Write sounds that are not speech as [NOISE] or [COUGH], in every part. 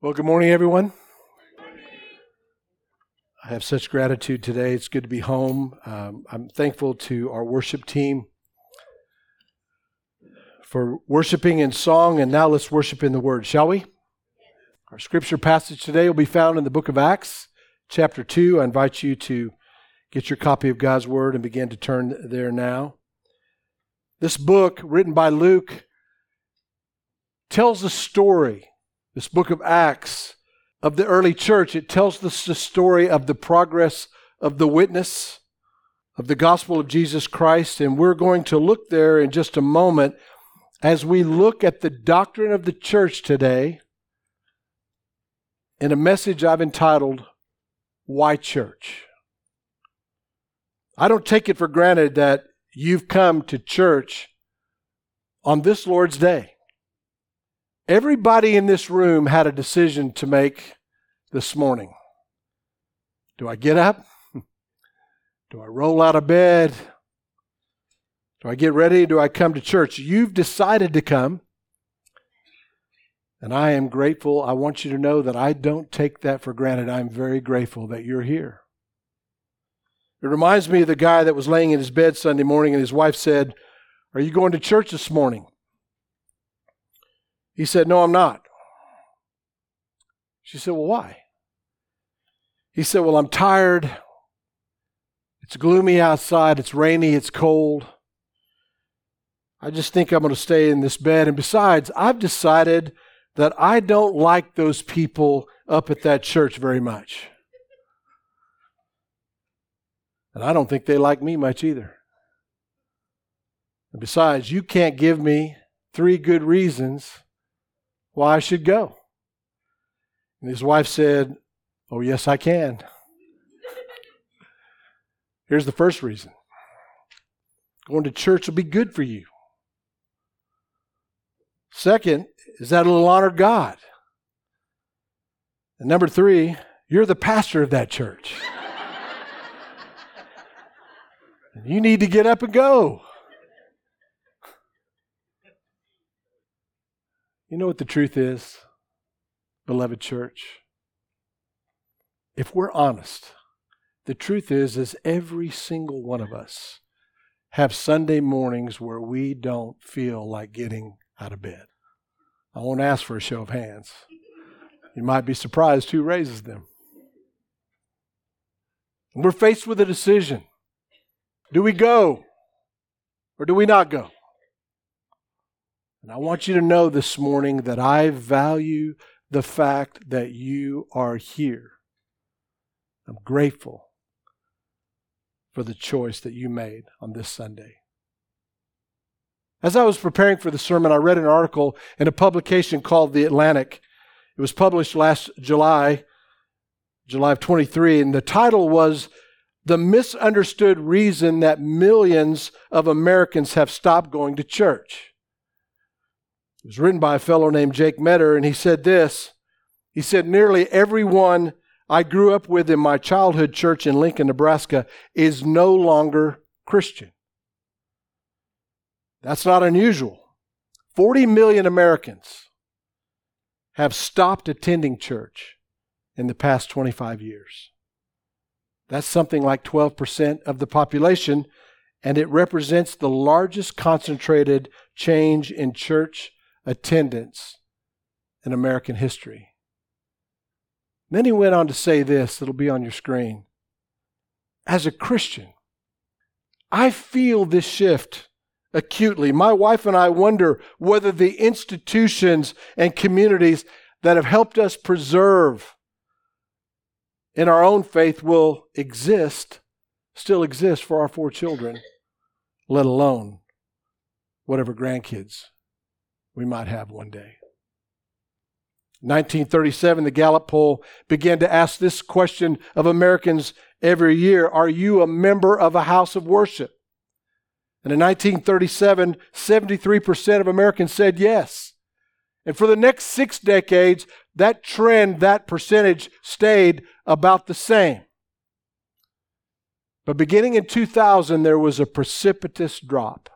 Well, good morning, everyone. I have such gratitude today. It's good to be home. Um, I'm thankful to our worship team for worshiping in song, and now let's worship in the Word, shall we? Our scripture passage today will be found in the book of Acts, chapter 2. I invite you to get your copy of God's Word and begin to turn there now. This book, written by Luke, tells a story this book of Acts of the early church, it tells us the story of the progress of the witness of the gospel of Jesus Christ. And we're going to look there in just a moment as we look at the doctrine of the church today in a message I've entitled, Why Church? I don't take it for granted that you've come to church on this Lord's Day. Everybody in this room had a decision to make this morning. Do I get up? Do I roll out of bed? Do I get ready? Do I come to church? You've decided to come. And I am grateful. I want you to know that I don't take that for granted. I'm very grateful that you're here. It reminds me of the guy that was laying in his bed Sunday morning and his wife said, Are you going to church this morning? He said, No, I'm not. She said, Well, why? He said, Well, I'm tired. It's gloomy outside. It's rainy. It's cold. I just think I'm going to stay in this bed. And besides, I've decided that I don't like those people up at that church very much. And I don't think they like me much either. And besides, you can't give me three good reasons why I should go. And his wife said, Oh, yes, I can. Here's the first reason going to church will be good for you. Second, is that it'll honor God. And number three, you're the pastor of that church. [LAUGHS] you need to get up and go. You know what the truth is, beloved church? If we're honest, the truth is is every single one of us have Sunday mornings where we don't feel like getting out of bed. I won't ask for a show of hands. You might be surprised who raises them. we're faced with a decision. Do we go or do we not go? And I want you to know this morning that I value the fact that you are here. I'm grateful for the choice that you made on this Sunday. As I was preparing for the sermon, I read an article in a publication called The Atlantic. It was published last July, July of 23, and the title was The Misunderstood Reason That Millions of Americans Have Stopped Going to Church. It was written by a fellow named Jake Meador, and he said this. He said, Nearly everyone I grew up with in my childhood church in Lincoln, Nebraska, is no longer Christian. That's not unusual. 40 million Americans have stopped attending church in the past 25 years. That's something like 12% of the population, and it represents the largest concentrated change in church attendance in American history. Then he went on to say this, it'll be on your screen. As a Christian, I feel this shift acutely. My wife and I wonder whether the institutions and communities that have helped us preserve in our own faith will exist, still exist for our four children, let alone whatever grandkids we might have one day. 1937, the Gallup poll began to ask this question of Americans every year Are you a member of a house of worship? And in 1937, 73% of Americans said yes. And for the next six decades, that trend, that percentage stayed about the same. But beginning in 2000, there was a precipitous drop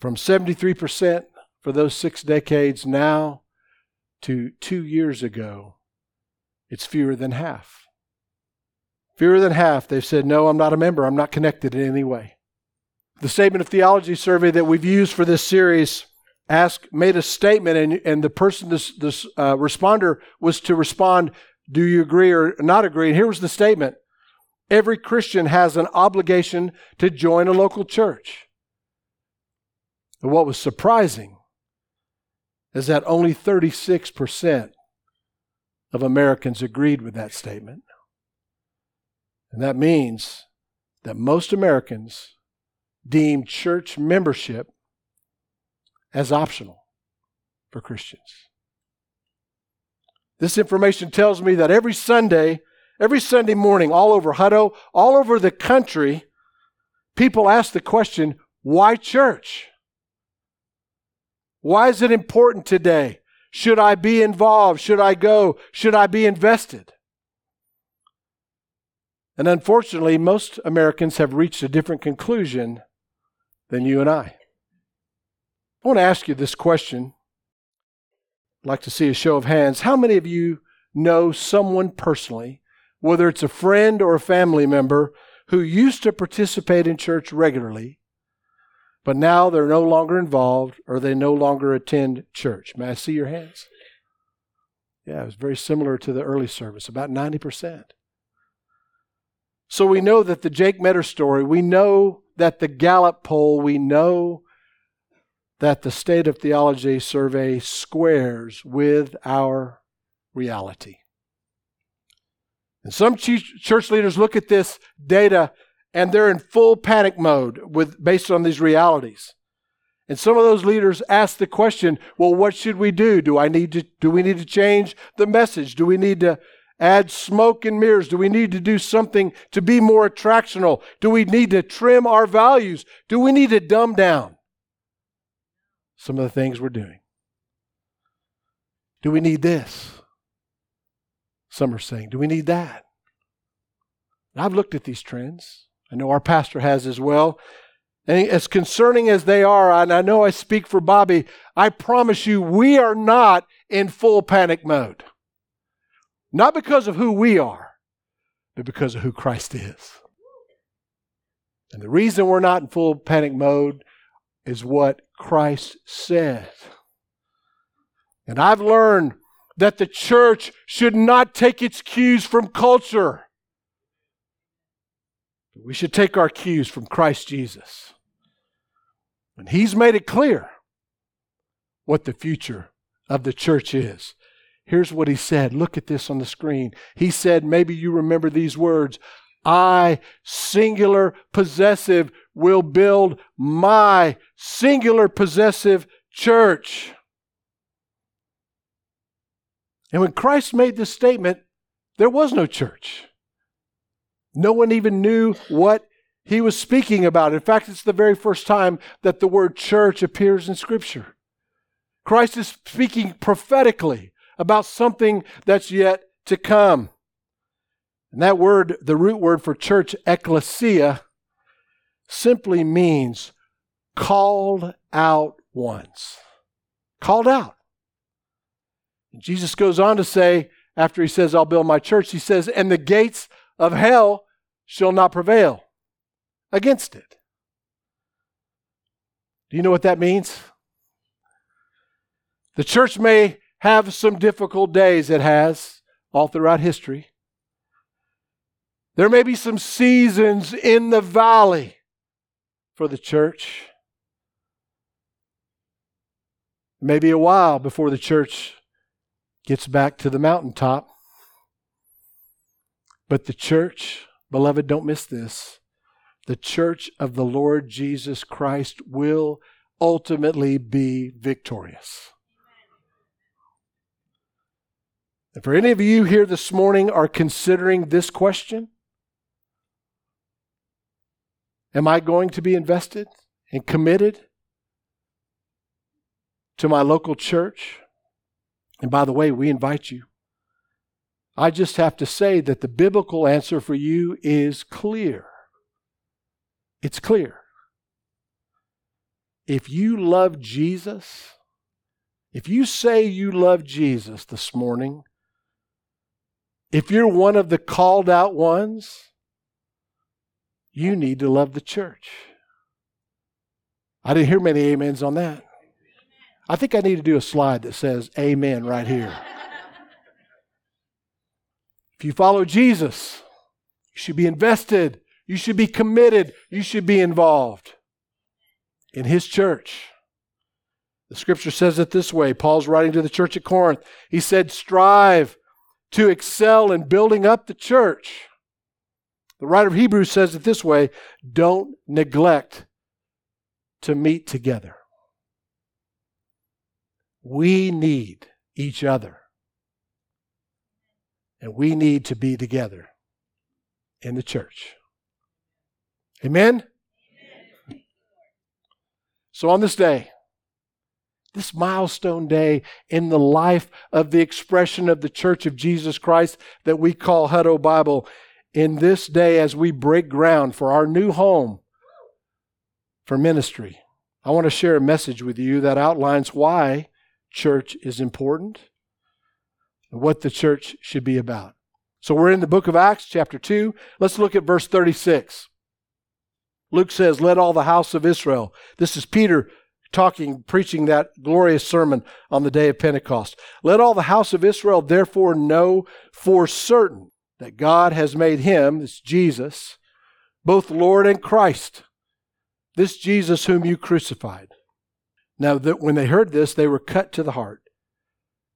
from 73% for those six decades now to two years ago, it's fewer than half. Fewer than half, they've said, No, I'm not a member. I'm not connected in any way. The Statement of Theology survey that we've used for this series asked, made a statement, and, and the person, this, this uh, responder, was to respond, Do you agree or not agree? And here was the statement Every Christian has an obligation to join a local church. And what was surprising is that only 36% of Americans agreed with that statement. And that means that most Americans deem church membership as optional for Christians. This information tells me that every Sunday, every Sunday morning, all over Hutto, all over the country, people ask the question, why church? Why is it important today? Should I be involved? Should I go? Should I be invested? And unfortunately, most Americans have reached a different conclusion than you and I. I want to ask you this question. I'd like to see a show of hands. How many of you know someone personally, whether it's a friend or a family member, who used to participate in church regularly, but now they're no longer involved or they no longer attend church? May I see your hands? Yeah, it was very similar to the early service, about 90%. So we know that the Jake Meador story, we know that the Gallup poll, we know that the State of Theology survey squares with our reality. And some church leaders look at this data and they're in full panic mode with based on these realities. And some of those leaders ask the question, well, what should we do? Do I need to do we need to change the message? Do we need to add smoke and mirrors? Do we need to do something to be more attractional? Do we need to trim our values? Do we need to dumb down some of the things we're doing? Do we need this? Some are saying, do we need that? And I've looked at these trends. I know our pastor has as well. And as concerning as they are, and I know I speak for Bobby, I promise you, we are not in full panic mode. Not because of who we are, but because of who Christ is. And the reason we're not in full panic mode is what Christ said. And I've learned that the church should not take its cues from culture. We should take our cues from Christ Jesus. And He's made it clear what the future of the church is. Here's what he said. Look at this on the screen. He said, maybe you remember these words I, singular possessive, will build my singular possessive church. And when Christ made this statement, there was no church. No one even knew what he was speaking about. In fact, it's the very first time that the word church appears in Scripture. Christ is speaking prophetically about something that's yet to come. And that word, the root word for church, ecclesia, simply means called out ones. Called out. Jesus goes on to say, after he says, I'll build my church, he says, and the gates of hell shall not prevail against it. Do you know what that means? The church may have some difficult days. It has all throughout history. There may be some seasons in the valley for the church. Maybe a while before the church gets back to the mountaintop. But the church, beloved, don't miss this. The church of the Lord Jesus Christ will ultimately be victorious. And for any of you here this morning are considering this question, am I going to be invested and committed to my local church? And by the way, we invite you. I just have to say that the biblical answer for you is clear. It's clear. If you love Jesus, If you say you love Jesus this morning, if you're one of the called out ones, you need to love the church. I didn't hear many amens on that. I think I need to do a slide that says amen right here. If you follow Jesus, you should be invested, you should be committed, you should be involved in his church. The scripture says it this way Paul's writing to the church at Corinth. He said, Strive to excel in building up the church. The writer of Hebrews says it this way Don't neglect to meet together. We need each other. And we need to be together in the church. Amen? So on this day, this milestone day in the life of the expression of the Church of Jesus Christ that we call Hutto Bible, in this day as we break ground for our new home for ministry, I want to share a message with you that outlines why church is important and what the church should be about. So we're in the book of Acts, chapter 2. Let's look at verse 36. Luke says, Let all the house of Israel. This is Peter talking, preaching that glorious sermon on the day of Pentecost. Let all the house of Israel therefore know for certain that God has made him, this Jesus, both Lord and Christ, this Jesus whom you crucified. Now, that when they heard this, they were cut to the heart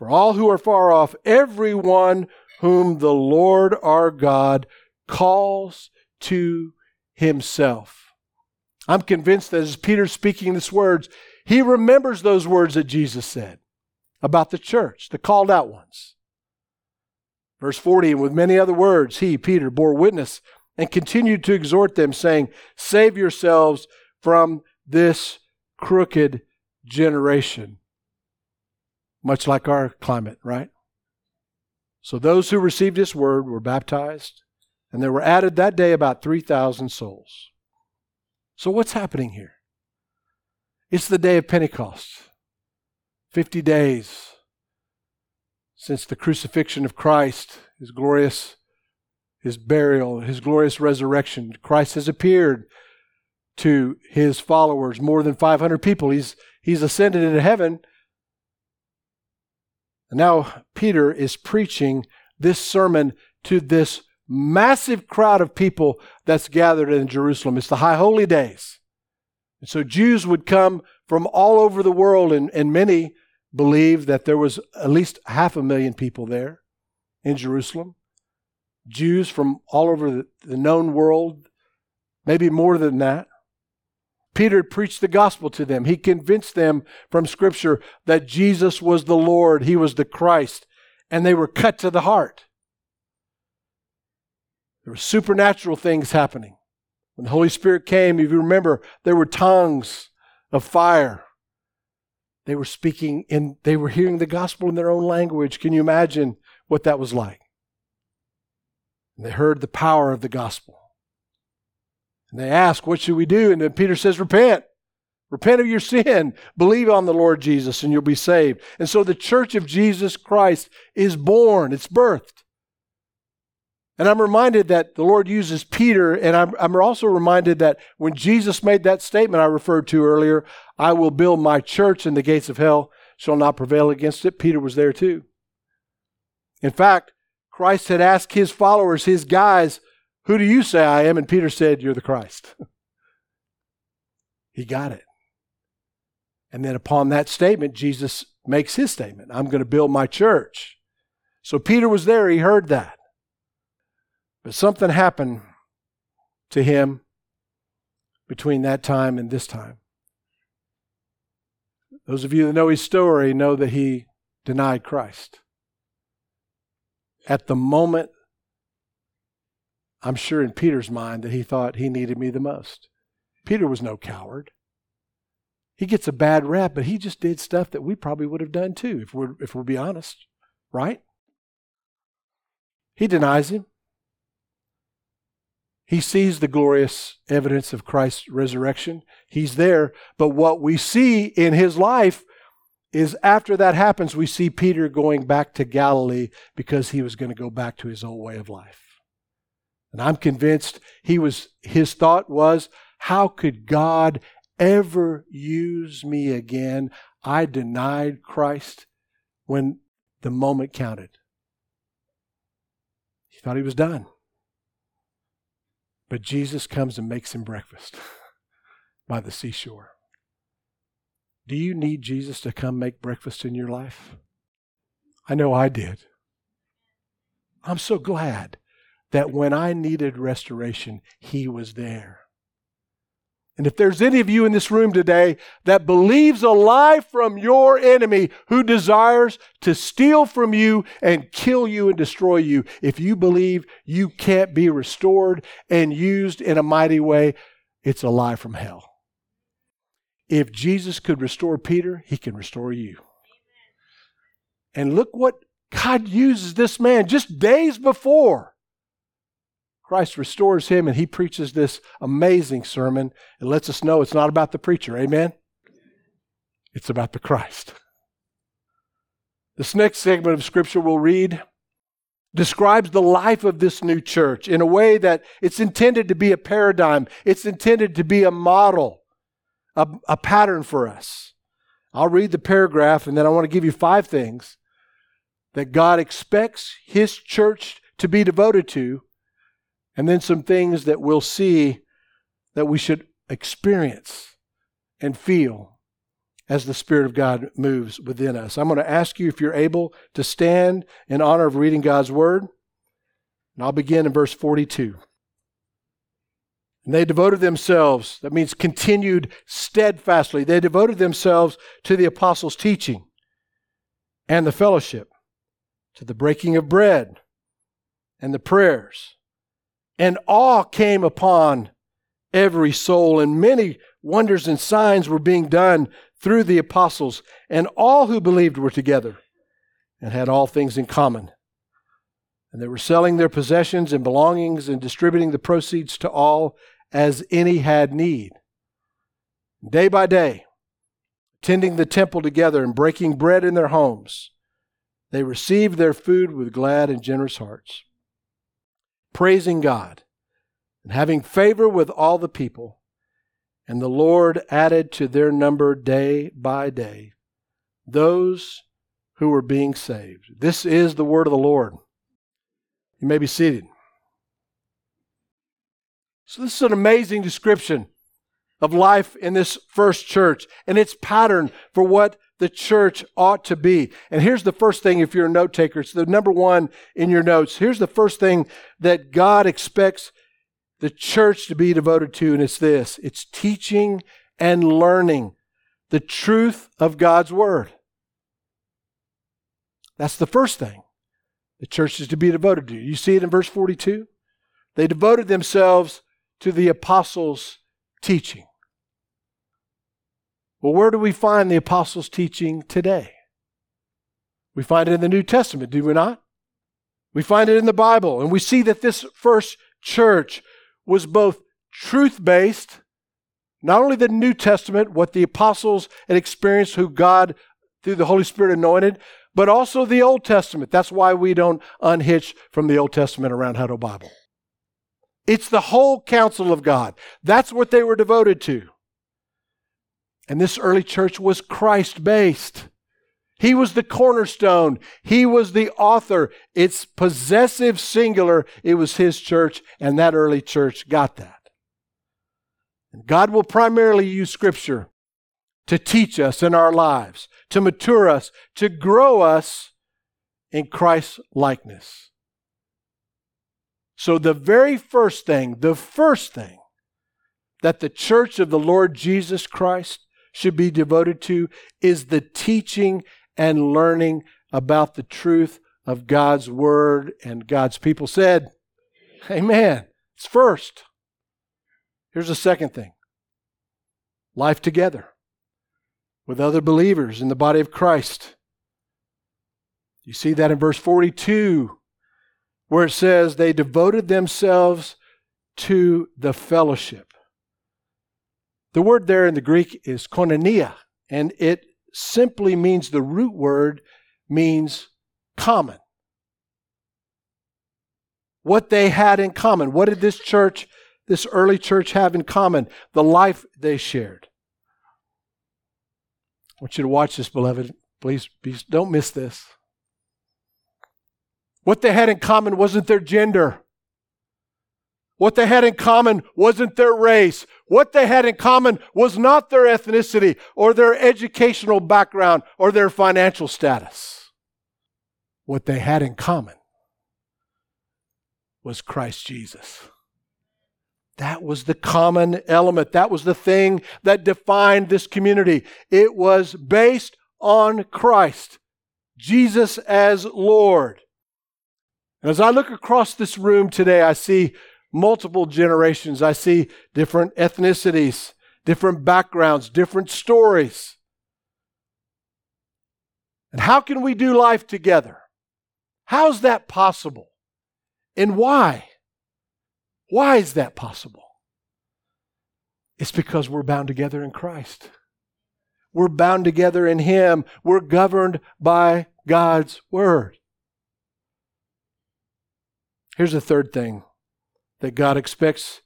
For all who are far off, everyone whom the Lord our God calls to himself. I'm convinced that as Peter's speaking these words, he remembers those words that Jesus said about the church, the called out ones. Verse 40, and with many other words, he, Peter, bore witness and continued to exhort them, saying, Save yourselves from this crooked generation. Much like our climate, right? So those who received his word were baptized, and there were added that day about 3,000 souls. So what's happening here? It's the day of Pentecost. 50 days since the crucifixion of Christ, his glorious his burial, his glorious resurrection. Christ has appeared to his followers, more than 500 people. He's, he's ascended into heaven. And now Peter is preaching this sermon to this massive crowd of people that's gathered in Jerusalem. It's the high holy days. And so Jews would come from all over the world, and, and many believe that there was at least half a million people there in Jerusalem. Jews from all over the, the known world, maybe more than that. Peter preached the gospel to them. He convinced them from Scripture that Jesus was the Lord, He was the Christ, and they were cut to the heart. There were supernatural things happening. When the Holy Spirit came, if you remember, there were tongues of fire. They were speaking in, they were hearing the gospel in their own language. Can you imagine what that was like? And they heard the power of the gospel. And they ask, What should we do? And then Peter says, Repent. Repent of your sin. Believe on the Lord Jesus, and you'll be saved. And so the church of Jesus Christ is born, it's birthed. And I'm reminded that the Lord uses Peter, and I'm, I'm, also reminded that when Jesus made that statement I referred to earlier, I will build my church, and the gates of hell shall not prevail against it, Peter was there too. In fact, Christ had asked his followers, his guys, Who do you say I am? And Peter said, You're the Christ. he got it. And then upon that statement, Jesus makes his statement I'm going to build my church. So Peter was there, he heard that. But something happened to him between that time and this time. Those of you that know his story know that he denied Christ. At the moment, I'm sure in Peter's mind that he thought he needed me the most. Peter was no coward. He gets a bad rap, but he just did stuff that we probably would have done too, if we're if we'll be honest, right? He denies him. He sees the glorious evidence of Christ's resurrection. He's there. But what we see in his life is after that happens, we see Peter going back to Galilee because he was going to go back to his old way of life. And I'm convinced he was, his thought was, how could God ever use me again? I denied Christ when the moment counted. He thought he was done. But Jesus comes and makes him breakfast [LAUGHS] by the seashore. Do you need Jesus to come make breakfast in your life? I know I did. I'm so glad that when I needed restoration, He was there. And if there's any of you in this room today that believes a lie from your enemy who desires to steal from you and kill you and destroy you, if you believe you can't be restored and used in a mighty way, it's a lie from hell. If Jesus could restore Peter, he can restore you. And look what God uses this man just days before Christ restores him and he preaches this amazing sermon and lets us know it's not about the preacher. Amen? It's about the Christ. This next segment of scripture we'll read describes the life of this new church in a way that it's intended to be a paradigm, it's intended to be a model, a, a pattern for us. I'll read the paragraph and then I want to give you five things that God expects His church to be devoted to and then some things that we'll see that we should experience and feel as the Spirit of God moves within us. I'm going to ask you if you're able to stand in honor of reading God's Word. And I'll begin in verse 42. And they devoted themselves, that means continued steadfastly, they devoted themselves to the apostles' teaching and the fellowship, to the breaking of bread and the prayers and awe came upon every soul, and many wonders and signs were being done through the apostles, and all who believed were together and had all things in common. And they were selling their possessions and belongings and distributing the proceeds to all as any had need. Day by day, attending the temple together and breaking bread in their homes, they received their food with glad and generous hearts praising God and having favor with all the people. And the Lord added to their number day by day those who were being saved. This is the word of the Lord. You may be seated. So, this is an amazing description of life in this first church and its pattern for what the church ought to be. And here's the first thing if you're a note taker, it's the number one in your notes. Here's the first thing that God expects the church to be devoted to, and it's this it's teaching and learning the truth of God's word. That's the first thing the church is to be devoted to. You see it in verse 42? They devoted themselves to the apostles' teaching. Well, where do we find the apostles' teaching today? We find it in the New Testament, do we not? We find it in the Bible, and we see that this first church was both truth based, not only the New Testament, what the apostles had experienced, who God, through the Holy Spirit, anointed, but also the Old Testament. That's why we don't unhitch from the Old Testament around Hutto Bible. It's the whole counsel of God. That's what they were devoted to. And this early church was Christ based. He was the cornerstone. He was the author. It's possessive singular. It was his church, and that early church got that. God will primarily use Scripture to teach us in our lives, to mature us, to grow us in Christ's likeness. So, the very first thing, the first thing that the church of the Lord Jesus Christ should be devoted to is the teaching and learning about the truth of God's word and God's people said, Amen. It's first. Here's the second thing life together with other believers in the body of Christ. You see that in verse 42, where it says, They devoted themselves to the fellowship. The word there in the Greek is koinonia, and it simply means the root word means common. What they had in common. What did this church, this early church, have in common? The life they shared. I want you to watch this, beloved. Please, please don't miss this. What they had in common wasn't their gender. What they had in common wasn't their race. What they had in common was not their ethnicity or their educational background or their financial status. What they had in common was Christ Jesus. That was the common element. That was the thing that defined this community. It was based on Christ, Jesus as Lord. And As I look across this room today, I see multiple generations. I see different ethnicities, different backgrounds, different stories. And how can we do life together? How's that possible? And why? Why is that possible? It's because we're bound together in Christ. We're bound together in Him. We're governed by God's Word. Here's the third thing that God expects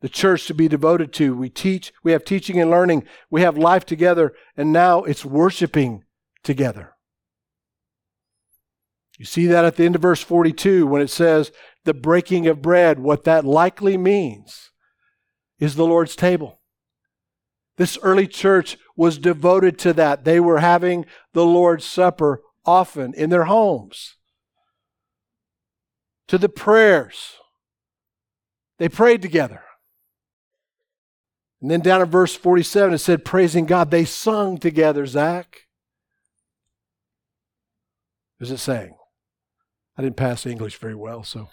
the church to be devoted to. We teach, we have teaching and learning, we have life together, and now it's worshiping together. You see that at the end of verse 42 when it says the breaking of bread. What that likely means is the Lord's table. This early church was devoted to that. They were having the Lord's Supper often in their homes, to the prayers they prayed together. And then down in verse 47, it said, praising God. They sung together, Zach. What it saying? I didn't pass English very well, so.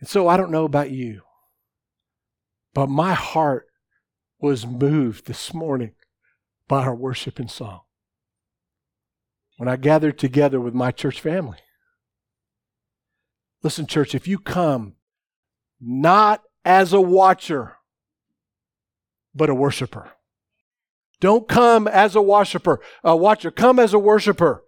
And so I don't know about you, but my heart was moved this morning by our worship and song when I gathered together with my church family. Listen, church, if you come not as a watcher, but a worshiper. Don't come as a worshiper, a watcher. Come as a worshiper.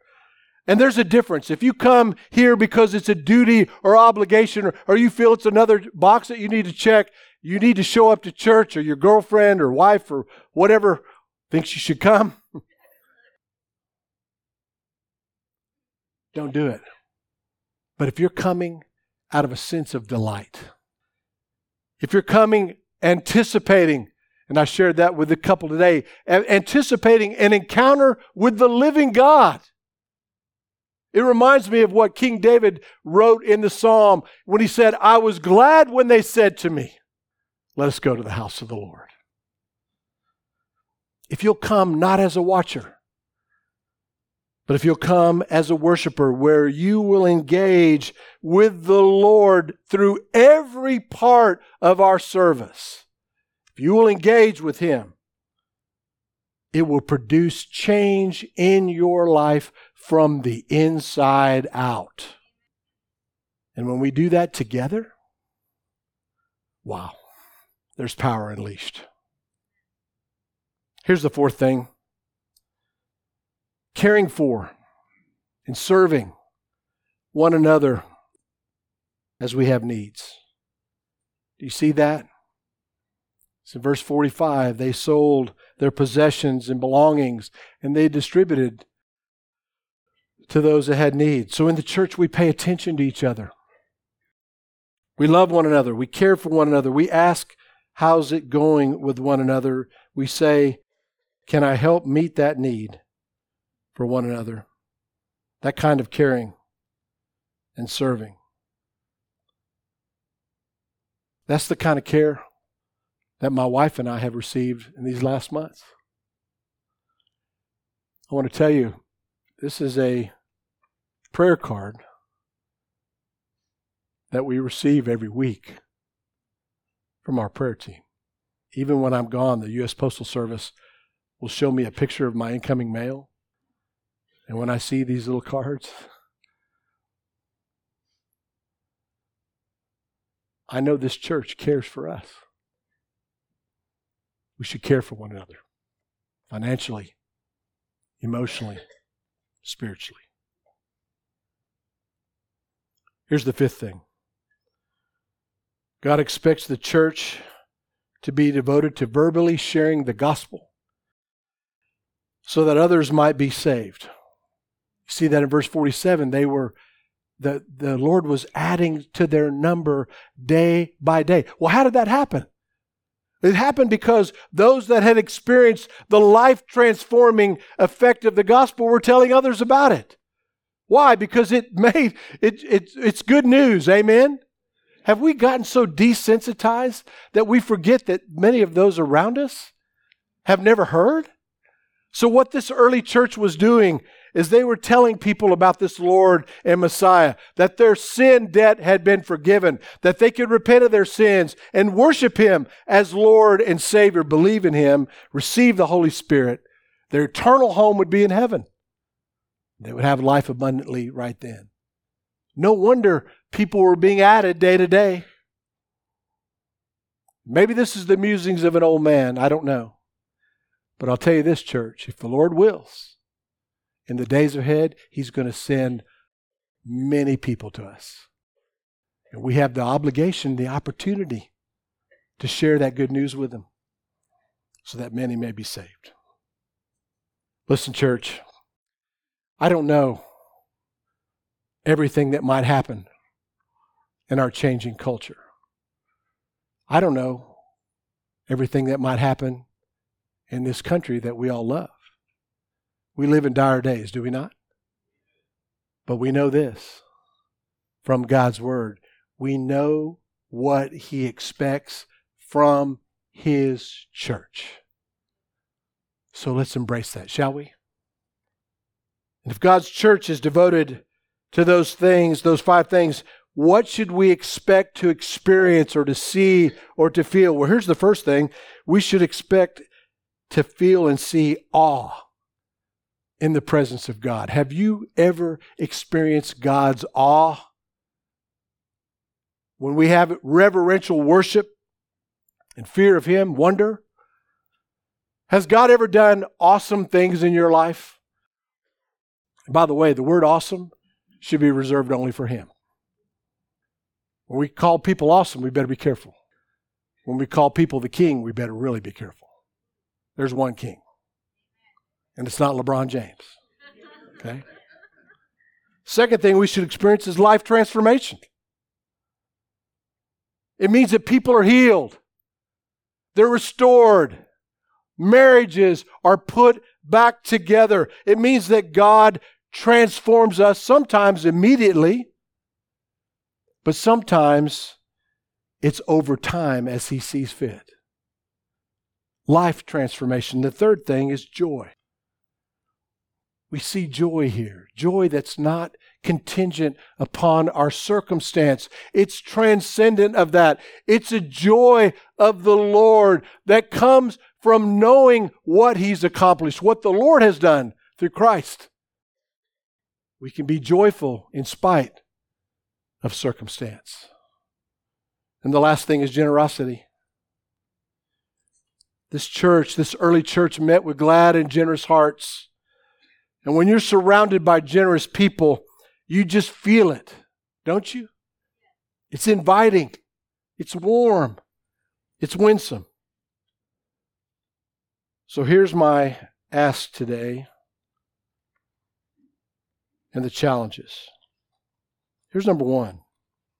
And there's a difference. If you come here because it's a duty or obligation, or, or, you feel it's another box that you need to check, you need to show up to church, or your girlfriend or wife or whatever thinks you should come. [LAUGHS] Don't do it. But if you're coming out of a sense of delight, if you're coming anticipating, and I shared that with a couple today, anticipating an encounter with the living God. It reminds me of what King David wrote in the psalm when he said, I was glad when they said to me, Let us go to the house of the Lord. If you'll come not as a watcher, but if you'll come as a worshiper, where you will engage with the Lord through every part of our service, if you will engage with Him, it will produce change in your life from the inside out. And when we do that together, wow, there's power unleashed. Here's the fourth thing caring for and serving one another as we have needs. Do you see that? It's in verse 45. They sold their possessions and belongings and they distributed to those that had needs. So in the church, we pay attention to each other. We love one another. We care for one another. We ask, How's it going with one another? We say, Can I help meet that need? For one another. That kind of caring and serving. That's the kind of care that my wife and I have received in these last months. I want to tell you this is a prayer card that we receive every week from our prayer team. Even when I'm gone, the U.S. Postal Service will show me a picture of my incoming mail. And when I see these little cards, I know this church cares for us. We should care for one another financially, emotionally, spiritually. Here's the fifth thing God expects the church to be devoted to verbally sharing the gospel so that others might be saved. You see that in verse 47. They were the, the Lord was adding to their number day by day. Well, how did that happen? It happened because those that had experienced the life transforming effect of the gospel were telling others about it. Why? Because it made it, it it's good news. Amen. Have we gotten so desensitized that we forget that many of those around us have never heard? So, what this early church was doing is they were telling people about this Lord and Messiah, that their sin debt had been forgiven, that they could repent of their sins and worship Him as Lord and Savior, believe in Him, receive the Holy Spirit. Their eternal home would be in heaven. They would have life abundantly right then. No wonder people were being added day to day. Maybe this is the musings of an old man. I don't know. But I'll tell you this, church if the Lord wills, in the days ahead, He's going to send many people to us. And we have the obligation, the opportunity to share that good news with them so that many may be saved. Listen, church, I don't know everything that might happen in our changing culture. I don't know everything that might happen in this country that we all love. We live in dire days, do we not? But we know this from God's Word. We know what He expects from His church. So let's embrace that, shall we? And if God's church is devoted to those things, those five things, what should we expect to experience or to see or to feel? Well, here's the first thing we should expect to feel and see awe in the presence of God. Have you ever experienced God's awe? When we have reverential worship and fear of Him, wonder? Has God ever done awesome things in your life? By the way, the word awesome should be reserved only for Him. When we call people awesome, we better be careful. When we call people the king, we better really be careful. There's one king, and it's not LeBron James. Okay? Second thing we should experience is life transformation. It means that people are healed, they're restored, marriages are put back together. It means that God transforms us sometimes immediately, but sometimes it's over time as He sees fit. Life transformation. The third thing is joy. We see joy here, joy that's not contingent upon our circumstance. It's transcendent of that. It's a joy of the Lord that comes from knowing what He's accomplished, what the Lord has done through Christ. We can be joyful in spite of circumstance. And the last thing is generosity. This church, this early church, met with glad and generous hearts. And when you're surrounded by generous people, you just feel it, don't you? It's inviting, it's warm, it's winsome. So here's my ask today and the challenges. Here's number one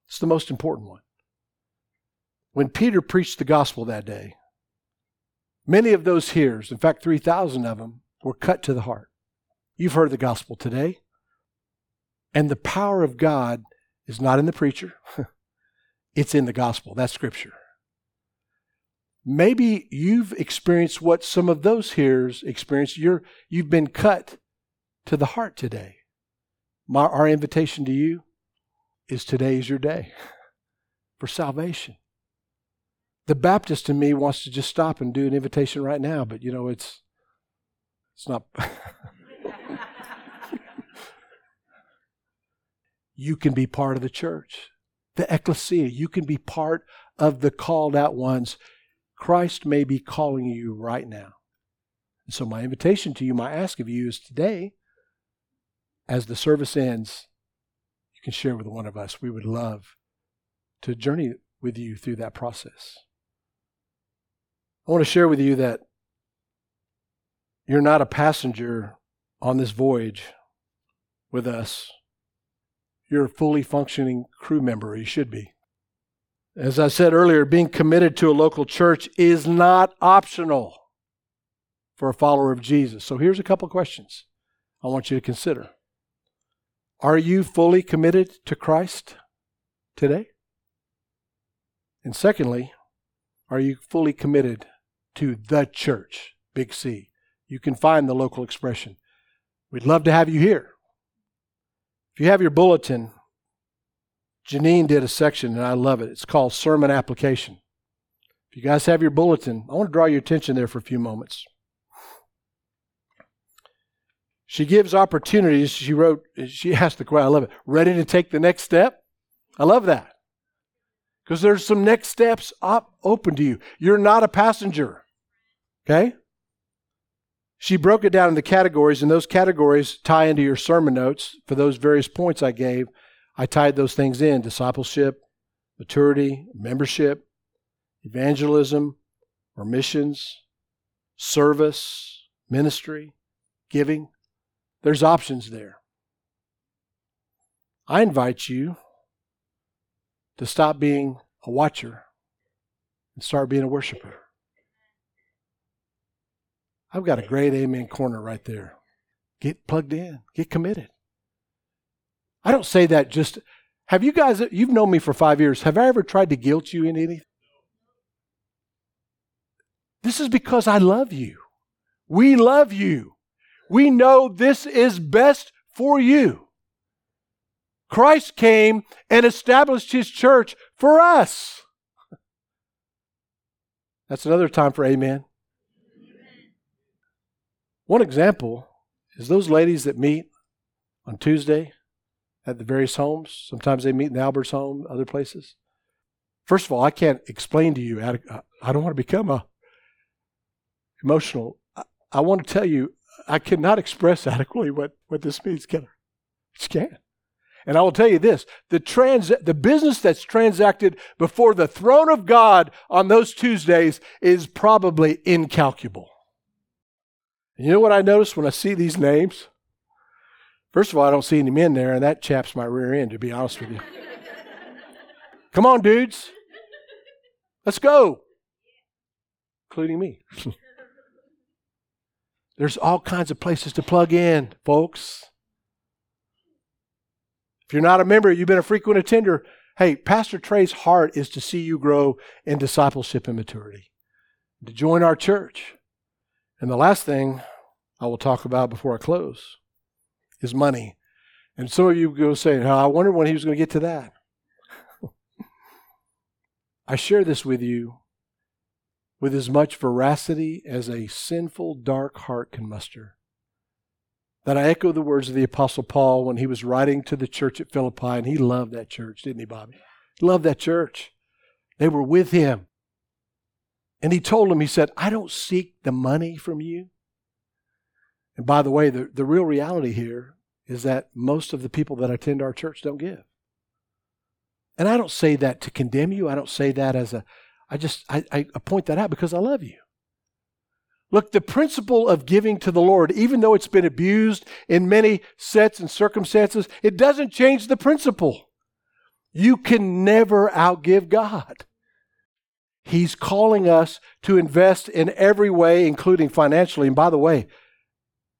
it's the most important one. When Peter preached the gospel that day, many of those hearers, in fact, 3,000 of them, were cut to the heart. You've heard the gospel today. And the power of God is not in the preacher, [LAUGHS] it's in the gospel. That's scripture. maybe you've experienced what some of those hearers experienced. You're, you've been cut to the heart today. My, our invitation to you is today is your day [LAUGHS] for salvation. The Baptist in me wants to just stop and do an invitation right now, but you know, it's it's not [LAUGHS] [LAUGHS] You can be part of the church. The ecclesia, you can be part of the called out ones. Christ may be calling you right now. And so my invitation to you, my ask of you is today, as the service ends, you can share with one of us. We would love to journey with you through that process. I want to share with you that you're not a passenger on this voyage with us. You're a fully functioning crew member. You should be. As I said earlier, being committed to a local church is not optional for a follower of Jesus. So here's a couple questions I want you to consider. Are you fully committed to Christ today? And secondly, are you fully committed to the church, big C. You can find the local expression. We'd love to have you here. If you have your bulletin, Janine did a section, and I love it. It's called Sermon Application. If you guys have your bulletin, I want to draw your attention there for a few moments. She gives opportunities. She wrote, she asked the question, I love it, ready to take the next step? I love that. Because there's some next steps up, open to you. You're not a passenger. Okay? She broke it down into categories, and those categories tie into your sermon notes for those various points I gave. I tied those things in discipleship, maturity, membership, evangelism or missions, service, ministry, giving. There's options there. I invite you to stop being a watcher and start being a worshiper. I've got a great amen corner right there. Get plugged in, get committed. I don't say that just. Have you guys, you've known me for five years, have I ever tried to guilt you in anything? This is because I love you. We love you. We know this is best for you. Christ came and established his church for us. That's another time for amen. One example is those ladies that meet on Tuesday at the various homes. Sometimes they meet in Albert's home, other places. First of all, I can't explain to you. I don't want to become a emotional. I want to tell you, I cannot express [LAUGHS] adequately what, what this means, can I? Just can't. And I will tell you this the, trans, the business that's transacted before the throne of God on those Tuesdays is probably incalculable. And you know what I notice when I see these names? First of all, I don't see any men there, and that chaps my rear end, to be honest with you. Come on, dudes. Let's go. Including me. [LAUGHS] There's all kinds of places to plug in, folks. If you're not a member, you've been a frequent attender. Hey, Pastor Trey's heart is to see you grow in discipleship and maturity, to join our church. And the last thing I will talk about before I close is money. And some of you go say, oh, I wonder when he was going to get to that. [LAUGHS] I share this with you with as much veracity as a sinful, dark heart can muster. That I echo the words of the Apostle Paul when he was writing to the church at Philippi, and he loved that church, didn't he, Bobby? Loved that church. They were with him. And he told him, he said, I don't seek the money from you. And by the way, the, the real reality here is that most of the people that attend our church don't give. And I don't say that to condemn you. I don't say that as a, I just, I, I point that out because I love you. Look, the principle of giving to the Lord, even though it's been abused in many sets and circumstances, it doesn't change the principle. You can never outgive God. He's calling us to invest in every way, including financially. And by the way,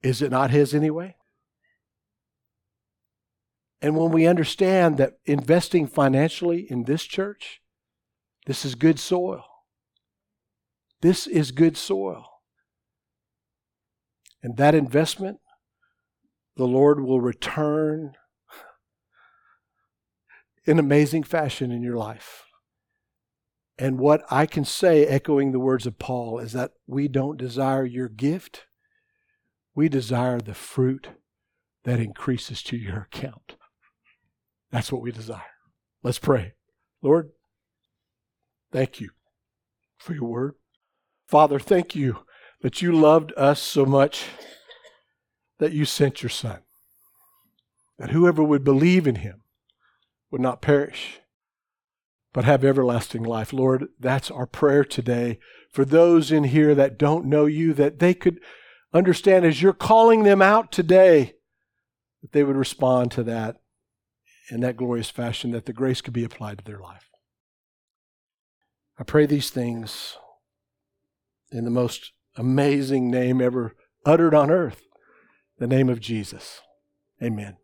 is it not His anyway? And when we understand that investing financially in this church, this is good soil. This is good soil. And that investment, the Lord will return in amazing fashion in your life. And what I can say, echoing the words of Paul, is that we don't desire your gift. We desire the fruit that increases to your account. That's what we desire. Let's pray. Lord, thank you for your word. Father, thank you that you loved us so much that you sent your Son, that whoever would believe in him would not perish, but have everlasting life. Lord, that's our prayer today for those in here that don't know you, that they could understand as you're calling them out today, that they would respond to that in that glorious fashion, that the grace could be applied to their life. I pray these things in the most amazing name ever uttered on earth, the name of Jesus. Amen.